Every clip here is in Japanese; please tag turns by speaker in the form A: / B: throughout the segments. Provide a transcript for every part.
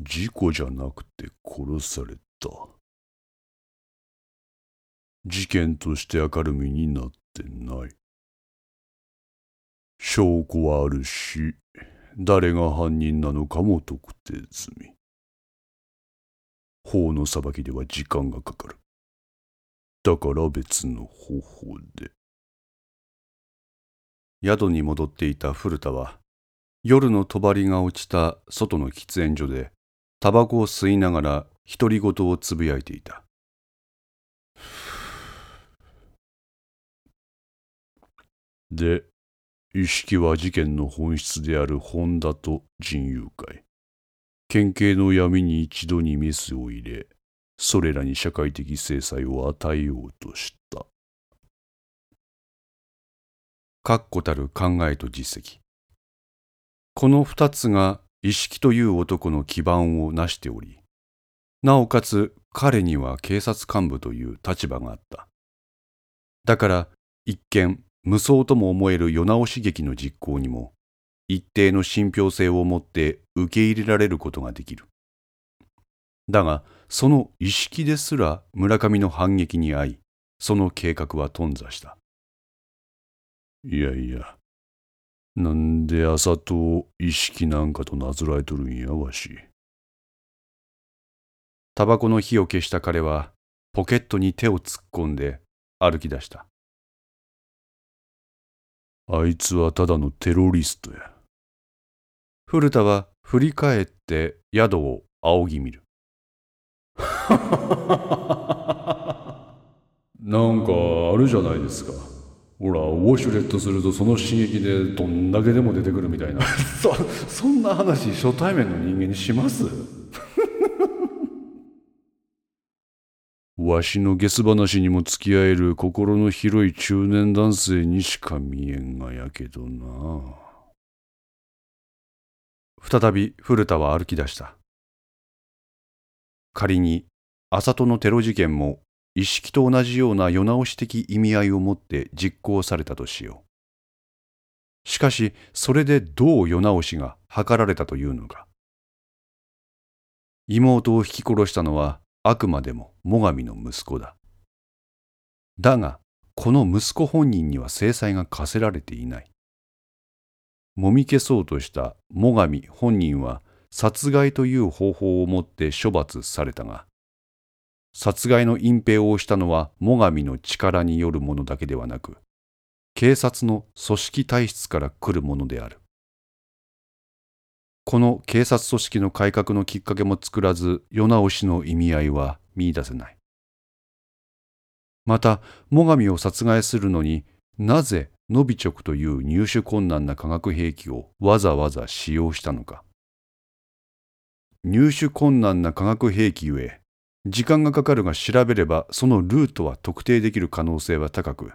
A: 事故じゃなくて殺された。事件として明るみになってない。証拠はあるし、誰が犯人なのかも特定済み。法の裁きでは時間がかかる。だから別の方法で。
B: 宿に戻っていた古田は、夜の帳が落ちた外の喫煙所で、タバコを吸いながら独り言をつぶやいていた。
A: で、意識は事件の本質である本田と人友会。県警の闇に一度にメスを入れ、それらに社会的制裁を与えようとした。
B: 確固たる考えと実績。この二つが意識という男の基盤を成しており、なおかつ彼には警察幹部という立場があった。だから一見無双とも思える世直し劇の実行にも一定の信憑性を持って受け入れられることができる。だがその意識ですら村上の反撃に遭いその計画は頓挫した。
A: いやいや、なんで朝と意識なんかとなぞらえとるんやわし。
B: タバコの火を消した彼はポケットに手を突っ込んで歩き出した。
A: あいつはただのテロリストや。
B: 古田は振り返って宿を仰ぎ見る。
A: なんかあるじゃないですか。ほら、ウォシュレットするとその刺激でどんだけでも出てくるみたいな。
B: そ、そんな話初対面の人間にします？
A: わしのゲス話にも付き合える心の広い中年男性にしか見えんがやけどな。
B: 再び古田は歩き出した。仮に、浅戸のテロ事件も意識と同じような世直し的意味合いを持って実行されたとしよう。しかし、それでどう世直しが図られたというのか。妹を引き殺したのはあくまでも最上の息子だ。だが、この息子本人には制裁が課せられていない。もみ消そうとした最上本人は殺害という方法をもって処罰されたが、殺害の隠蔽をしたのは最上の力によるものだけではなく、警察の組織体質から来るものである。この警察組織の改革のきっかけも作らず世直しの意味合いは見出せない。また最上を殺害するのになぜノビチョクという入手困難な化学兵器をわざわざ使用したのか。入手困難な化学兵器ゆえ時間がかかるが調べればそのルートは特定できる可能性は高く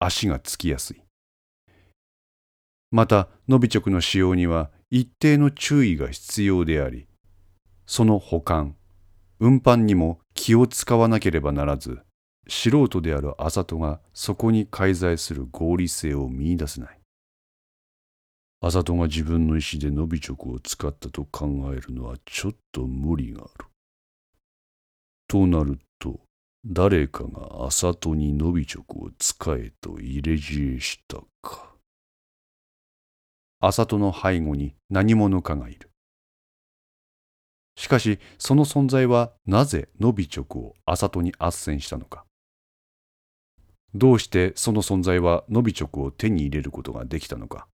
B: 足がつきやすい。またノビチョクの使用には一定の注意が必要であり、その保管、運搬にも気を使わなければならず、素人である麻戸がそこに介在する合理性を見出せない。
A: 麻戸が自分の意思で伸び直を使ったと考えるのはちょっと無理がある。となると、誰かが麻戸に伸び直を使えと入れ知恵したか。
B: 麻戸の背後に何者かがいる。しかし、その存在はなぜノビチョクを麻戸に斡旋したのか。どうしてその存在はノビチョクを手に入れることができたのか。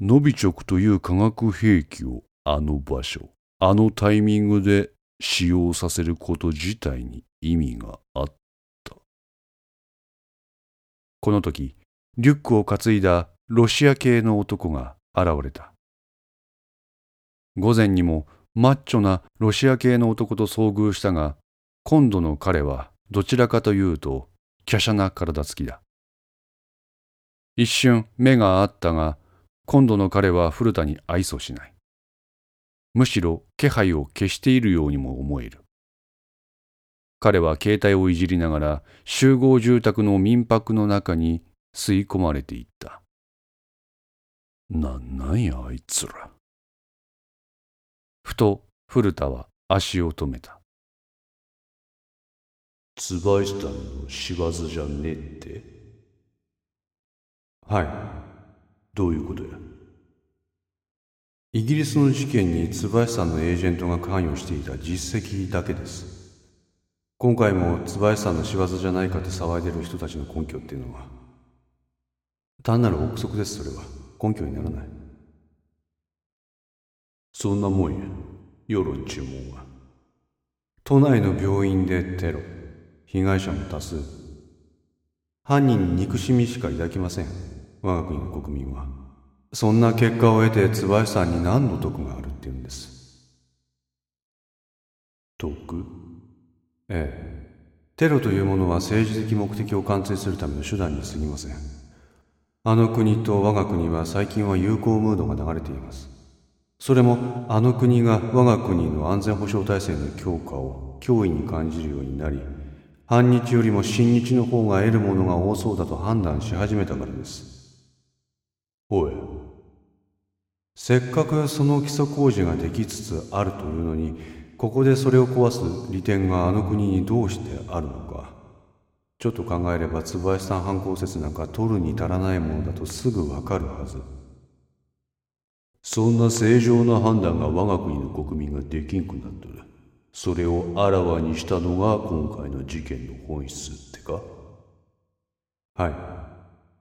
A: ノビチョクという化学兵器をあの場所、あのタイミングで使用させること自体に意味があった。
B: この時、リュックを担いだロシア系の男が現れた。午前にもマッチョなロシア系の男と遭遇したが、今度の彼はどちらかというと華奢な体つきだ。一瞬目があったが、今度の彼は古田に愛想しない。むしろ気配を消しているようにも思える。彼は携帯をいじりながら集合住宅の民泊の中に吸い込まれていった。
A: なんなんやあいつら。
B: 二と古田は足を止めた
A: ツバイスタンの仕業じゃねえって？
B: はい
A: どういうことや？
B: イギリスの事件に椿さんのエージェントが関与していた実績だけです。今回も椿さんの仕業じゃないかって騒いでる人たちの根拠っていうのは単なる憶測ですそれは。根拠にならない。
A: そんなもんや世論注文は。
B: 都内の病院でテロ被害者も多数。犯人に憎しみしか抱きません。我が国の国民は。そんな結果を得て椿さんに何の得があるっていうんです？
A: 得？
B: ええ。テロというものは政治的目的を完遂するための手段に過ぎません。あの国と我が国は最近は友好ムードが流れています。それもあの国が我が国の安全保障体制の強化を脅威に感じるようになり反日よりも親日の方が得るものが多そうだと判断し始めたからです。
A: おい
B: せっかくその基礎工事ができつつあるというのにここでそれを壊す利点があの国にどうしてあるのか。ちょっと考えれば椿さん犯行説なんか取るに足らないものだとすぐわかるはず。
A: そんな正常な判断が我が国の国民ができんくなっとるそれをあらわにしたのが今回の事件の本質ってか？
B: は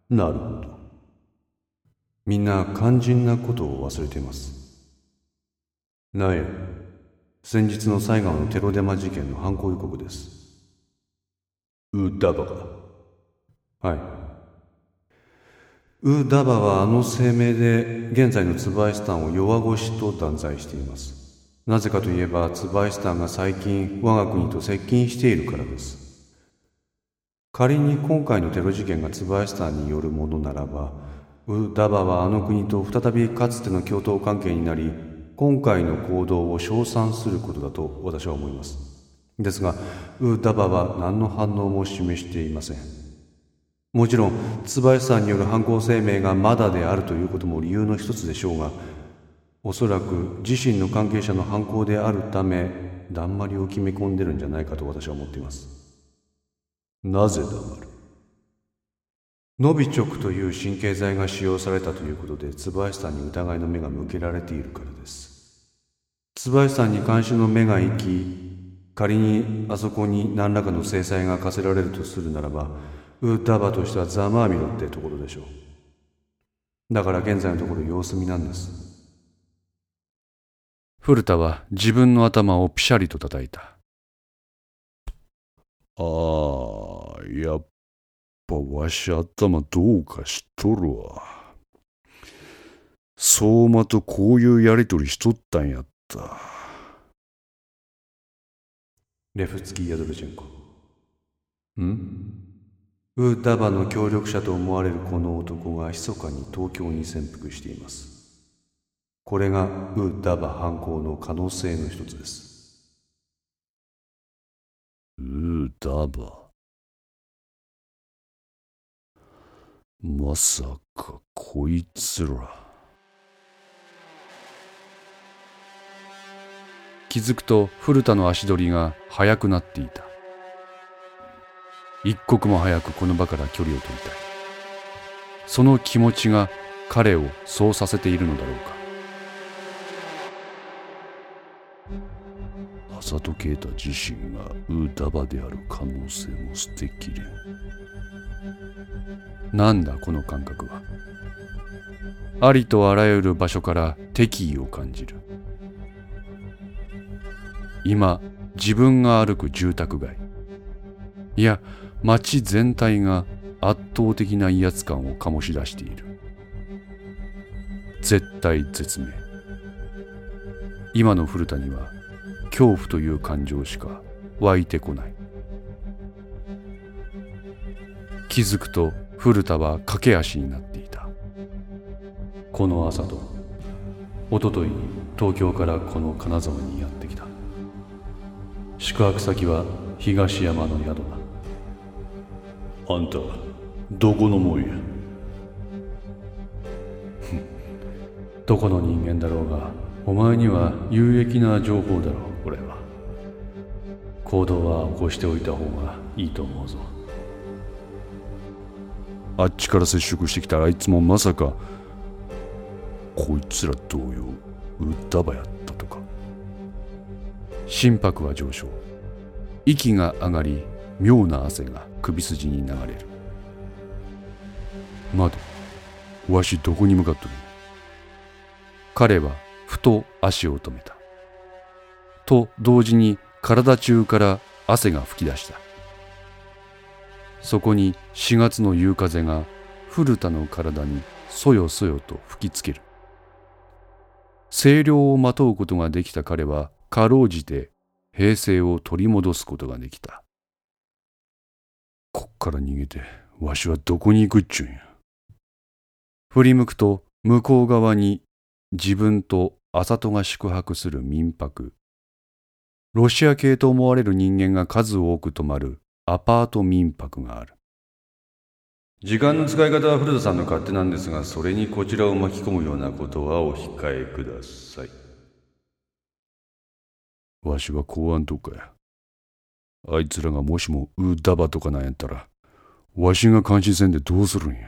B: い。
A: なるほど。
B: みんな肝心なことを忘れています。なんや先日の埼玉のテロデマ事件の犯行予告です。
A: ウダバか
B: はい。ウダバはあの声明で現在のツバイスタンを弱腰と断罪しています。なぜかといえばツバイスタンが最近我が国と接近しているからです。仮に今回のテロ事件がツバイスタンによるものならばウ・ダバはあの国と再びかつての共闘関係になり今回の行動を称賛することだと私は思います。ですがウ・ダバは何の反応も示していません。もちろん椿さんによる犯行声明がまだであるということも理由の一つでしょうがおそらく自身の関係者の犯行であるためだんまりを決め込んでるんじゃないかと私は思っています。
A: なぜ黙る？
B: ノビチョクという神経剤が使用されたということで椿さんに疑いの目が向けられているからです。椿さんに監視の目が行き仮にあそこに何らかの制裁が課せられるとするならばウッダバとしてはざまあみろってところでしょう。だから現在のところ様子見なんです。古田は自分の頭をピシャリと叩いた。
A: ああやっぱわし頭どうかしとるわ。相馬とこういうやりとりしとったんやった。
B: レフツキー・ヤドルチェンコ。ん？ウーダバの協力者と思われるこの男が密かに東京に潜伏しています。これがウーダバ犯行の可能性の一つです。
A: ウーダバまさかこいつら。
B: 気づくと古田の足取りが速くなっていた。一刻も早くこの場から距離を取りたい。その気持ちが彼をそうさせているのだろうか。
A: 浅戸啓太自身がウーダバである可能性も捨てきれん。
B: なんだこの感覚は？ありとあらゆる場所から敵意を感じる。今自分が歩く住宅街。いや街全体が圧倒的な威圧感を醸し出している。絶対絶命。今の古田には恐怖という感情しか湧いてこない。気づくと古田は駆け足になっていた。この朝と一昨日に東京からこの金沢にやってきた。宿泊先は東山の宿だ。
A: あんたどこのもんや？
B: どこの人間だろうがお前には有益な情報だろう行動は起こしておいた方がいいと思うぞ。
A: あっちから接触してきたあいつもまさかこいつら同様ウッダバやったとか。
B: 心拍は上昇。息が上がり妙な汗が首筋に流れる。
A: 待てわしどこに向かっとる？
B: 彼はふと足を止めた。と同時に体中から汗が噴き出した。そこに4月の夕風が古田の体にそよそよと吹きつける。清涼をまとうことができた彼はかろうじて平静を取り戻すことができた。
A: こっから逃げてわしはどこに行くっちゅうんや。
B: 振り向くと向こう側に自分と麻里が宿泊する民泊。ロシア系と思われる人間が数多く泊まるアパート民泊がある。
A: 時間の使い方は古田さんの勝手なんですがそれにこちらを巻き込むようなことはお控えください。わしは公安とかや。あいつらがもしもウーダバとかなんやったらわしが監視せんでどうするんや